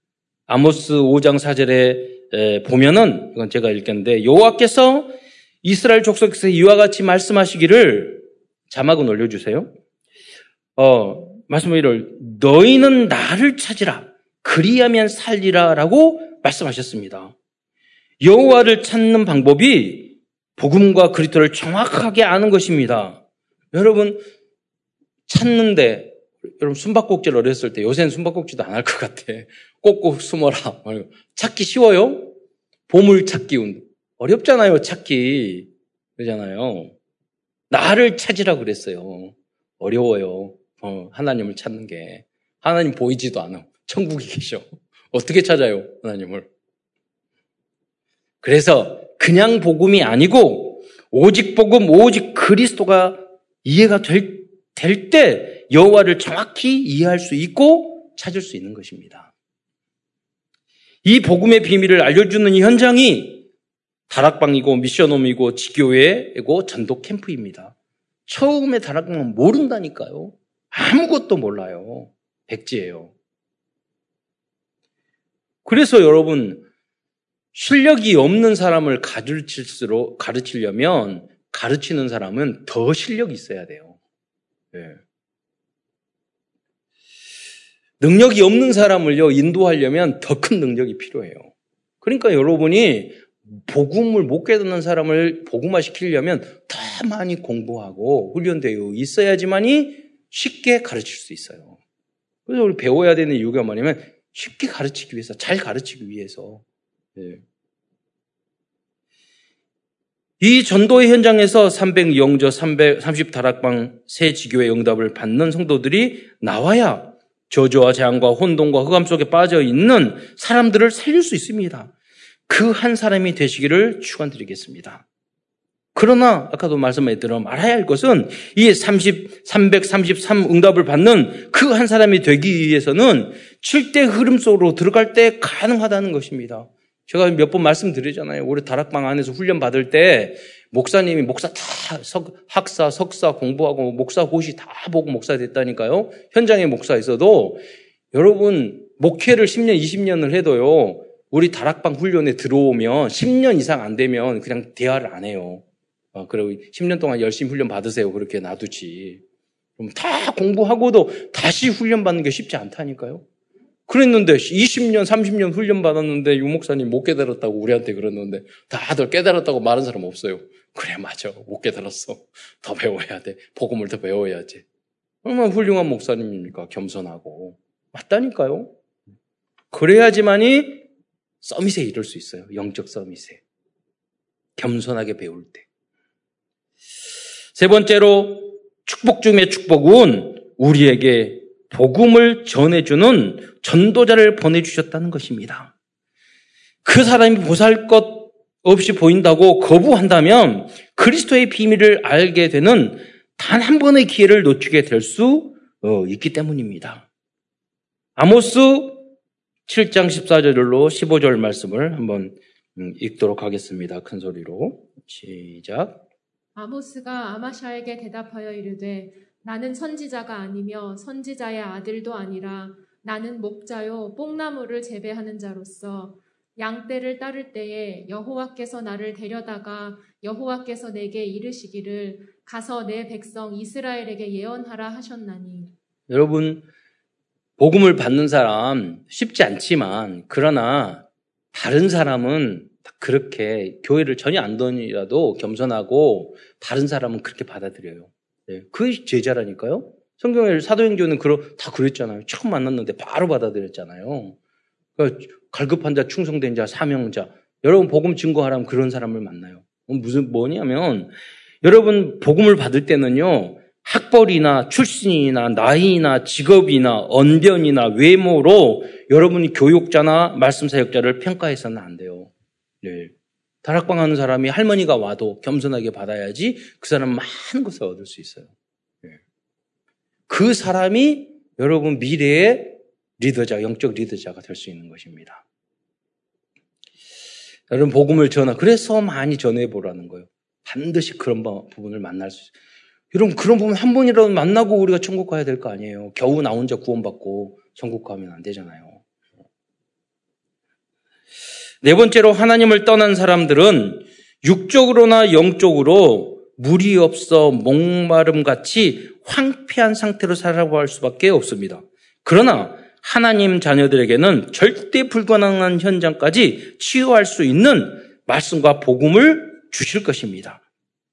아모스 5장 4절에 보면은 이건 제가 읽겠는데 여호와께서 이스라엘 족속에서 이와 같이 말씀하시기를 자막은 올려주세요. 어, 말씀을 너희는 나를 찾으라 그리하면 살리라라고 말씀하셨습니다. 여호와를 찾는 방법이 복음과 그리스도를 정확하게 아는 것입니다. 여러분 찾는데 여러분 숨바꼭질 어렸을 때 요새는 숨바꼭질도 안 할 것 같아. 꼭꼭 숨어라. 찾기 쉬워요? 보물 찾기 운동. 어렵잖아요, 찾기. 그러잖아요. 나를 찾으라 그랬어요. 어려워요. 어, 하나님을 찾는 게. 하나님 보이지도 않아. 천국에 계셔. 어떻게 찾아요, 하나님을? 그래서 그냥 복음이 아니고 오직 복음, 오직 그리스도가 이해가 될, 될 때 여호와를 정확히 이해할 수 있고 찾을 수 있는 것입니다. 이 복음의 비밀을 알려주는 이 현장이 다락방이고 미션홈이고 지교회이고 전도 캠프입니다. 처음에 다락방은 모른다니까요. 아무것도 몰라요. 백지예요. 그래서 여러분 실력이 없는 사람을 가르칠수록 가르치려면 가르치는 사람은 더 실력이 있어야 돼요. 네. 능력이 없는 사람을요 인도하려면 더 큰 능력이 필요해요. 그러니까 여러분이 복음을 못 깨닫는 사람을 복음화 시키려면 더 많이 공부하고 훈련되어 있어야지만이 쉽게 가르칠 수 있어요. 그래서 우리 배워야 되는 이유가 뭐냐면 쉽게 가르치기 위해서, 잘 가르치기 위해서. 네. 이 전도의 현장에서 300 영저 330 다락방 새 지교의 응답을 받는 성도들이 나와야 저주와 재앙과 혼돈과 흑암 속에 빠져 있는 사람들을 살릴 수 있습니다. 그 한 사람이 되시기를 축원드리겠습니다. 그러나 아까도 말씀드린 알아야 할 것은 이 30, 333 응답을 받는 그 한 사람이 되기 위해서는 7대 흐름 속으로 들어갈 때 가능하다는 것입니다. 제가 몇 번 말씀드리잖아요. 우리 다락방 안에서 훈련 받을 때 목사님이 목사 다 석, 학사, 석사 공부하고 목사 고시 다 보고 목사 됐다니까요. 현장에 목사 있어도 여러분 목회를 10년, 20년을 해도요. 우리 다락방 훈련에 들어오면 10년 이상 안 되면 그냥 대화를 안 해요. 어, 그리고 10년 동안 열심히 훈련 받으세요. 그렇게 놔두지. 그럼 다 공부하고도 다시 훈련 받는 게 쉽지 않다니까요. 그랬는데 20년, 30년 훈련 받았는데 유 목사님 못 깨달았다고 우리한테 그러는데 다들 깨달았다고 말한 사람 없어요. 그래 맞아 못 깨달았어. 더 배워야 돼. 복음을 더 배워야지. 얼마나 훌륭한 목사님입니까? 겸손하고 맞다니까요. 그래야지만이 서밋에 이룰 수 있어요. 영적 서밋에 겸손하게 배울 때. 세 번째로 축복 중의 축복은 우리에게 복음을 전해주는 전도자를 보내주셨다는 것입니다. 그 사람이 보살 것 없이 보인다고 거부한다면 그리스도의 비밀을 알게 되는 단 한 번의 기회를 놓치게 될수 어, 있기 때문입니다. 아모스 7장 14절로 15절 말씀을 한번 음, 읽도록 하겠습니다. 큰 소리로. 시작. 아모스가 아마샤에게 대답하여 이르되 나는 선지자가 아니며 선지자의 아들도 아니라 나는 목자요 뽕나무를 재배하는 자로서 양 떼를 따를 때에 여호와께서 나를 데려다가 여호와께서 내게 이르시기를 가서 내 백성 이스라엘에게 예언하라 하셨나니 여러분 복음을 받는 사람 쉽지 않지만 그러나 다른 사람은 그렇게 교회를 전혀 안 다니라도 겸손하고 다른 사람은 그렇게 받아들여요. 네, 그 제자라니까요. 성경에 사도행전은 다 그랬잖아요. 처음 만났는데 바로 받아들였잖아요. 그러니까 갈급한 자, 충성된 자, 사명자. 여러분 복음 증거하라면 그런 사람을 만나요. 무슨 뭐냐면 여러분 복음을 받을 때는요. 학벌이나 출신이나 나이나 직업이나 언변이나 외모로 여러분이 교육자나 말씀 사역자를 평가해서는 안 돼요. 네. 다락방 하는 사람이 할머니가 와도 겸손하게 받아야지 그 사람은 많은 것을 얻을 수 있어요. 네. 그 사람이 여러분 미래의 리더자, 영적 리더자가 될 수 있는 것입니다. 여러분 복음을 전하 그래서 많이 전해 보라는 거예요. 반드시 그런 부분을 만날 수 있어요. 여러분 그런 부분 한 번이라도 만나고 우리가 천국 가야 될 거 아니에요. 겨우 나 혼자 구원받고 천국 가면 안 되잖아요. 네 번째로 하나님을 떠난 사람들은 육적으로나 영적으로 물이 없어 목마름 같이 황폐한 상태로 살아갈 수밖에 없습니다. 그러나 하나님 자녀들에게는 절대 불가능한 현장까지 치유할 수 있는 말씀과 복음을 주실 것입니다.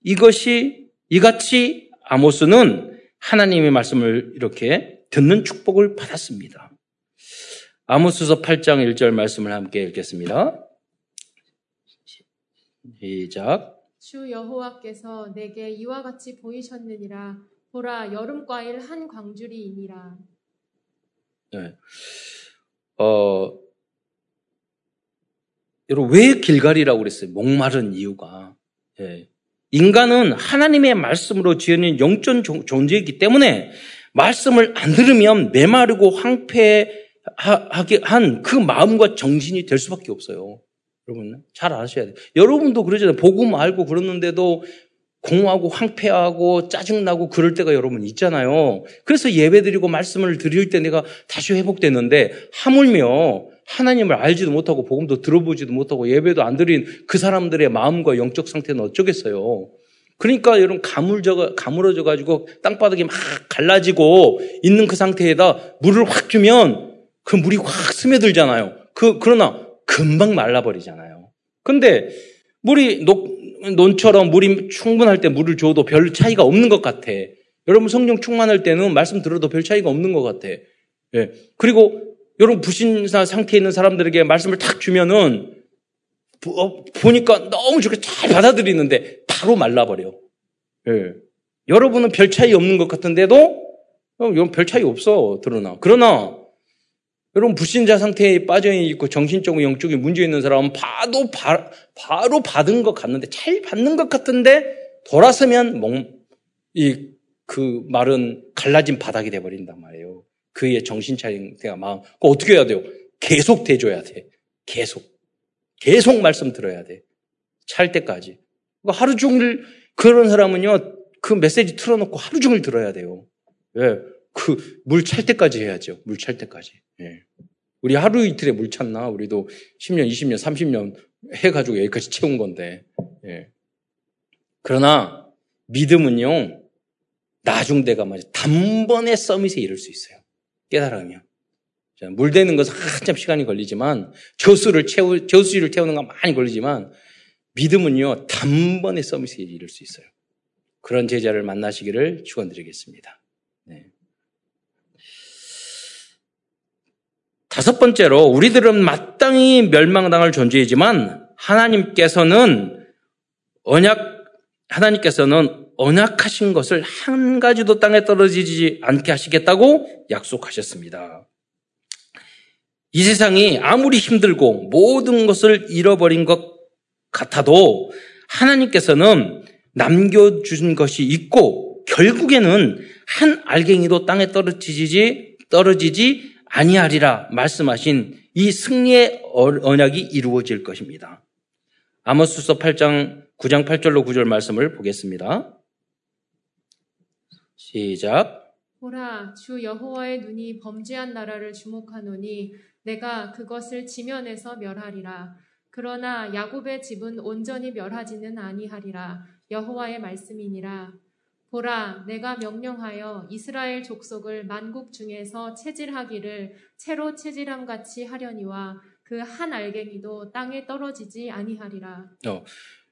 이것이 이같이 아모스는 하나님의 말씀을 이렇게 듣는 축복을 받았습니다. 아모스서 8장 1절 말씀을 함께 읽겠습니다. 시작. 주 여호와께서 내게 이와 같이 보이셨느니라 보라 여름 과일 한 광주리이니라. 네. 어 여러분 왜 길갈이라고 그랬어요? 목마른 이유가 예. 인간은 하나님의 말씀으로 지어낸 영적 존재이기 때문에 말씀을 안 들으면 메마르고 황폐하게 한 그 마음과 정신이 될 수밖에 없어요. 여러분 잘 아셔야 돼요. 여러분도 그러잖아요. 복음 알고 그러는데도 공허하고 황폐하고 짜증나고 그럴 때가 여러분 있잖아요. 그래서 예배드리고 말씀을 드릴 때 내가 다시 회복됐는데 하물며 하나님을 알지도 못하고 복음도 들어보지도 못하고 예배도 안 드린 그 사람들의 마음과 영적 상태는 어쩌겠어요. 그러니까 여러분 가물져 가물어져 가지고 땅바닥이 막 갈라지고 있는 그 상태에다 물을 확 주면 그 물이 확 스며들잖아요. 그 그러나 금방 말라버리잖아요. 근데 물이 녹, 논처럼 물이 충분할 때 물을 줘도 별 차이가 없는 것 같아. 여러분 성령 충만할 때는 말씀 들어도 별 차이가 없는 것 같아. 예. 그리고 여러분 부신사 상태에 있는 사람들에게 말씀을 탁 주면은 어, 보니까 너무 좋게 잘 받아들이는데 바로 말라버려. 예. 여러분은 별 차이 없는 것 같은데도 어, 별 차이 없어 드러나. 그러나 여러분 불신자 상태에 빠져 있고 정신적으로 영적인 문제 있는 사람은 봐도 바, 바로 받은 것 같는데 잘 받는 것 같은데 돌아서면 이그 말은 갈라진 바닥이 돼 버린단 말이에요. 그의 정신 차린 때가 마음. 그 어떻게 해야 돼요? 계속 대줘야 돼. 계속. 계속 말씀 들어야 돼. 찰 때까지. 그러니까 하루 종일 그런 사람은요, 그 메시지 틀어놓고 하루 종일 들어야 돼요. 왜? 그 물 찰 때까지 해야죠. 물 찰 때까지. 예. 우리 하루 이틀에 물 찼나? 우리도 10년, 20년, 30년 해가지고 여기까지 채운 건데. 예. 그러나 믿음은요, 나중대가 말이 단번에 서밋에 이를 수 있어요. 깨달으면. 물 대는 것은 한참 시간이 걸리지만, 저수를 채우, 저수를 태우는 건 많이 걸리지만, 믿음은요, 단번에 서밋에 이를 수 있어요. 그런 제자를 만나시기를 축원드리겠습니다. 다섯 번째로 우리들은 마땅히 멸망당할 존재이지만 하나님께서는 언약 하나님께서는 언약하신 것을 한 가지도 땅에 떨어지지 않게 하시겠다고 약속하셨습니다. 이 세상이 아무리 힘들고 모든 것을 잃어버린 것 같아도 하나님께서는 남겨주신 것이 있고 결국에는 한 알갱이도 땅에 떨어지지 떨어지지 아니하리라 말씀하신 이 승리의 언약이 이루어질 것입니다. 아모스서 8장 9장 8절로 9절 말씀을 보겠습니다. 시작. 보라 주 여호와의 눈이 범죄한 나라를 주목하노니 내가 그것을 지면에서 멸하리라. 그러나 야곱의 집은 온전히 멸하지는 아니하리라. 여호와의 말씀이니라. 보라, 내가 명령하여 이스라엘 족속을 만국 중에서 체질하기를 채로 체질함 같이 하려니와 그 한 알갱이도 땅에 떨어지지 아니하리라. 어,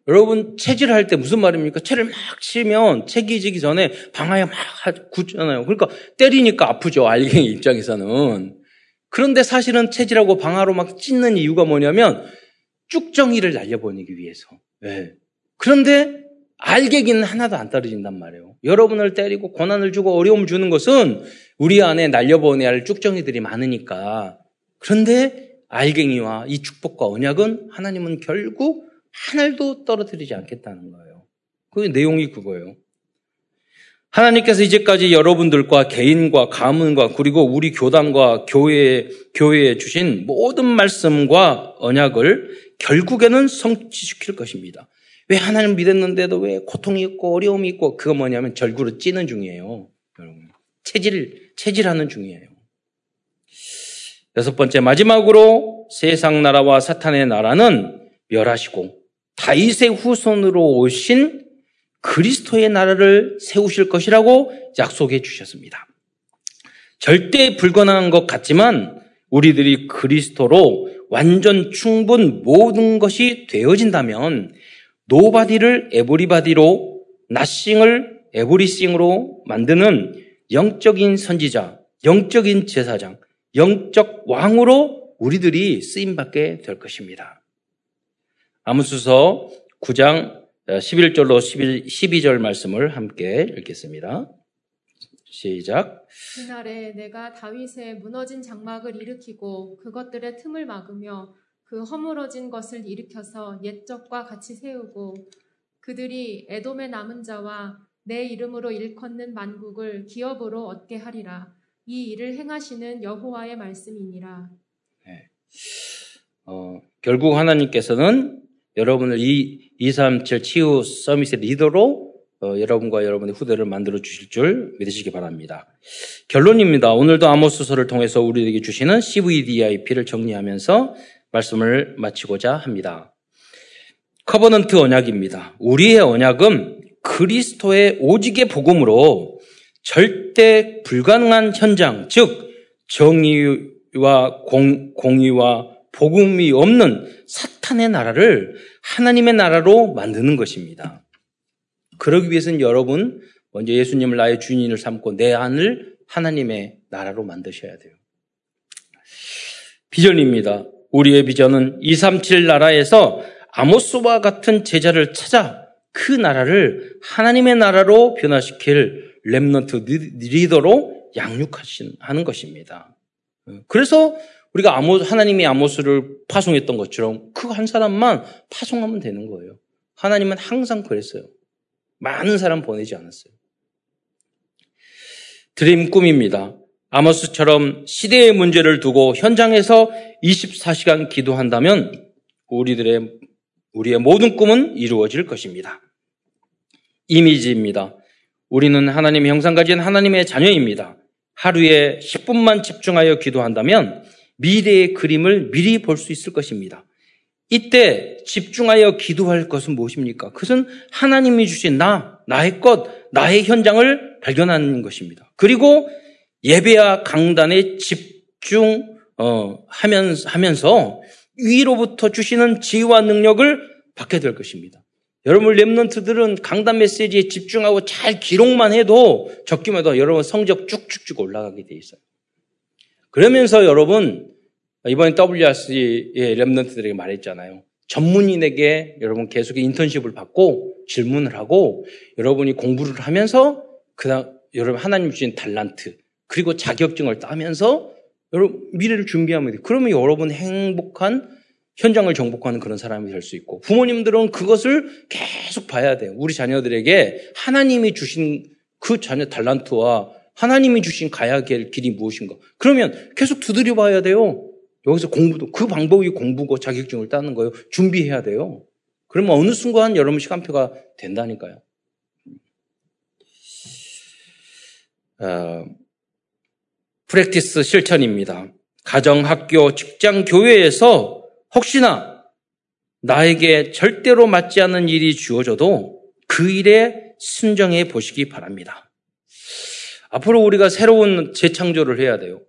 여러분 체질할 때 무슨 말입니까? 채를 막 치면 체기지기 전에 방아에 막 굳잖아요. 그러니까 때리니까 아프죠. 알갱이 입장에서는. 그런데 사실은 체질하고 방아로 막 찢는 이유가 뭐냐면 쭉정이를 날려보내기 위해서. 네. 그런데 알객이는 하나도 안 떨어진단 말이에요. 여러분을 때리고 고난을 주고 어려움을 주는 것은 우리 안에 날려보내야 할 쭉정이들이 많으니까. 그런데 알갱이와 이 축복과 언약은 하나님은 결국 하늘도 떨어뜨리지 않겠다는 거예요. 그 내용이 그거예요. 하나님께서 이제까지 여러분들과 개인과 가문과 그리고 우리 교단과 교회 교회에 주신 모든 말씀과 언약을 결국에는 성취시킬 것입니다. 왜 하나님 믿었는데도 왜 고통이 있고 어려움이 있고 그거 뭐냐면 절구로 찌는 중이에요. 여러분. 체질, 체질하는 중이에요. 여섯 번째 마지막으로 세상 나라와 사탄의 나라는 멸하시고 다윗의 후손으로 오신 그리스도의 나라를 세우실 것이라고 약속해 주셨습니다. 절대 불가능한 것 같지만 우리들이 그리스도로 완전 충분 모든 것이 되어진다면 노바디를 에브리바디로 나싱을 에브리싱으로 만드는 영적인 선지자, 영적인 제사장, 영적 왕으로 우리들이 쓰임받게 될 것입니다. 아무수서 9장 11절로 11, 12절 말씀을 함께 읽겠습니다. 시작. 그날에 내가 다윗의 무너진 장막을 일으키고 그것들의 틈을 막으며 그 허물어진 것을 일으켜서 옛적과 같이 세우고 그들이 에돔의 남은 자와 내 이름으로 일컫는 만국을 기업으로 얻게 하리라. 이 일을 행하시는 여호와의 말씀이니라. 네. 어, 결국 하나님께서는 여러분을 이 237 치유 Summit의 리더로 어, 여러분과 여러분의 후대를 만들어 주실 줄 믿으시기 바랍니다. 결론입니다. 오늘도 아모스서를 통해서 우리에게 주시는 CVDIP를 정리하면서 말씀을 마치고자 합니다. Covenant 언약입니다. 우리의 언약은 그리스도의 오직의 복음으로 절대 불가능한 현장, 즉 정의와 공, 공의와 복음이 없는 사탄의 나라를 하나님의 나라로 만드는 것입니다. 그러기 위해서는 여러분 먼저 예수님을 나의 주인을 삼고 내 안을 하나님의 나라로 만드셔야 돼요. 비전입니다. 우리의 비전은 237 나라에서 아모스와 같은 제자를 찾아 그 나라를 하나님의 나라로 변화시킬 렘넌트 리더로 양육하는 것입니다. 그래서 우리가 아모, 하나님이 아모스를 파송했던 것처럼 그 한 사람만 파송하면 되는 거예요. 하나님은 항상 그랬어요. 많은 사람 보내지 않았어요. 드림 꿈입니다. 아모스처럼 시대의 문제를 두고 현장에서 24시간 기도한다면 우리들의 우리의 모든 꿈은 이루어질 것입니다. 이미지입니다. 우리는 하나님의 형상 가진 하나님의 자녀입니다. 하루에 10분만 집중하여 기도한다면 미래의 그림을 미리 볼 수 있을 것입니다. 이때 집중하여 기도할 것은 무엇입니까? 그것은 하나님이 주신 나, 나의 것, 나의 현장을 발견하는 것입니다. 그리고 예배와 강단에 집중 어, 위로부터 주시는 지혜와 능력을 받게 될 것입니다. 여러분 랩런트들은 강단 메시지에 집중하고 잘 기록만 해도 해도 여러분 성적 쭉쭉쭉 올라가게 돼 있어요. 그러면서 여러분 이번에 WRC의 랩런트들에게 말했잖아요. 전문인에게 여러분 계속 인턴십을 받고 질문을 하고 여러분이 공부를 하면서 그다음 여러분 하나님 주신 달란트 그리고 자격증을 따면서 여러분 미래를 준비하면 돼요. 그러면 여러분 행복한 현장을 정복하는 그런 사람이 될 수 있고 부모님들은 그것을 계속 봐야 돼요. 우리 자녀들에게 하나님이 주신 그 자녀 달란트와 하나님이 주신 가야 될 길이 무엇인가. 그러면 계속 두드려 봐야 돼요. 여기서 공부도 그 방법이 공부고 자격증을 따는 거예요. 준비해야 돼요. 그러면 어느 순간 여러분 시간표가 된다니까요. 어, 프랙티스 실천입니다. 가정, 학교, 직장, 교회에서 혹시나 나에게 절대로 맞지 않는 일이 주어져도 그 일에 순정해 보시기 바랍니다. 앞으로 우리가 새로운 재창조를 해야 돼요.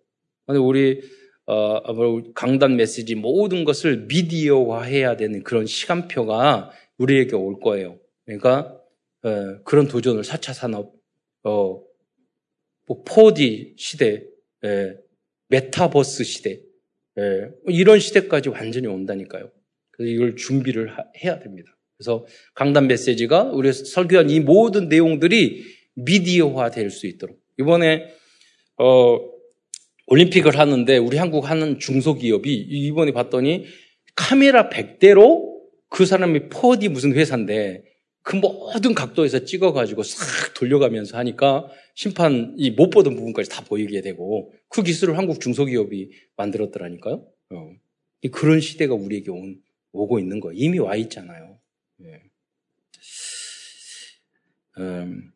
우리 어, 강단 메시지 모든 것을 미디어화 해야 되는 그런 시간표가 우리에게 올 거예요. 그러니까 어, 그런 도전을 4차 산업, 어, 뭐 4D 시대, 예, 메타버스 시대, 예, 이런 시대까지 완전히 온다니까요. 그래서 이걸 준비를 하, 해야 됩니다. 그래서 강단 메시지가 우리 설교한 이 모든 내용들이 미디어화 될 수 있도록 이번에 어, 올림픽을 하는데 우리 한국 하는 중소기업이 이번에 봤더니 카메라 100대로 그 사람이 4D 무슨 회사인데 그 모든 각도에서 찍어가지고 싹 돌려가면서 하니까 심판이 못 보던 부분까지 다 보이게 되고 그 기술을 한국 중소기업이 만들었더라니까요. 어. 그런 시대가 우리에게 온, 오고 있는 거예요. 이미 와 있잖아요. 예. 음,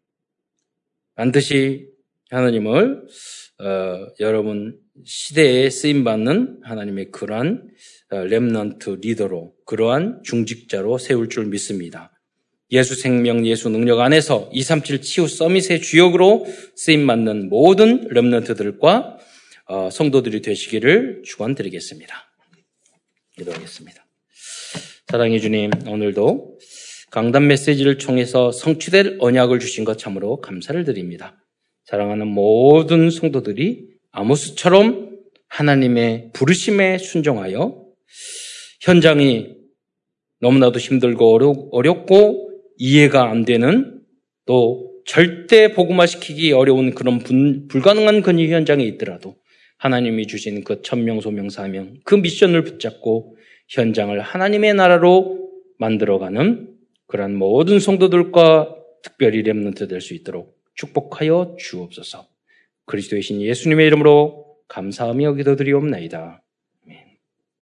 반드시 하나님을 어, 여러분 시대에 쓰임 받는 하나님의 그러한 어, 렘넌트 리더로 그러한 중직자로 세울 줄 믿습니다. 예수 생명, 예수 능력 안에서 237 치유 서밋의 주역으로 쓰임 받는 모든 렘넌트들과 어, 성도들이 되시기를 축원드리겠습니다. 기도하겠습니다. 사랑해 주님, 오늘도 강단 메시지를 통해서 성취될 언약을 주신 것 참으로 감사를 드립니다. 사랑하는 모든 성도들이 아모스처럼 하나님의 부르심에 순종하여 현장이 너무나도 힘들고 어렵고 이해가 안 되는 또 절대 복음화시키기 어려운 그런 불가능한 근위 현장에 있더라도 하나님이 주신 그 천명 소명 사명 그 미션을 붙잡고 현장을 하나님의 나라로 만들어가는 그러한 모든 성도들과 특별히 렘넌트 될 수 있도록 축복하여 주옵소서. 그리스도의 신 예수님의 이름으로 감사하며 기도드리옵나이다.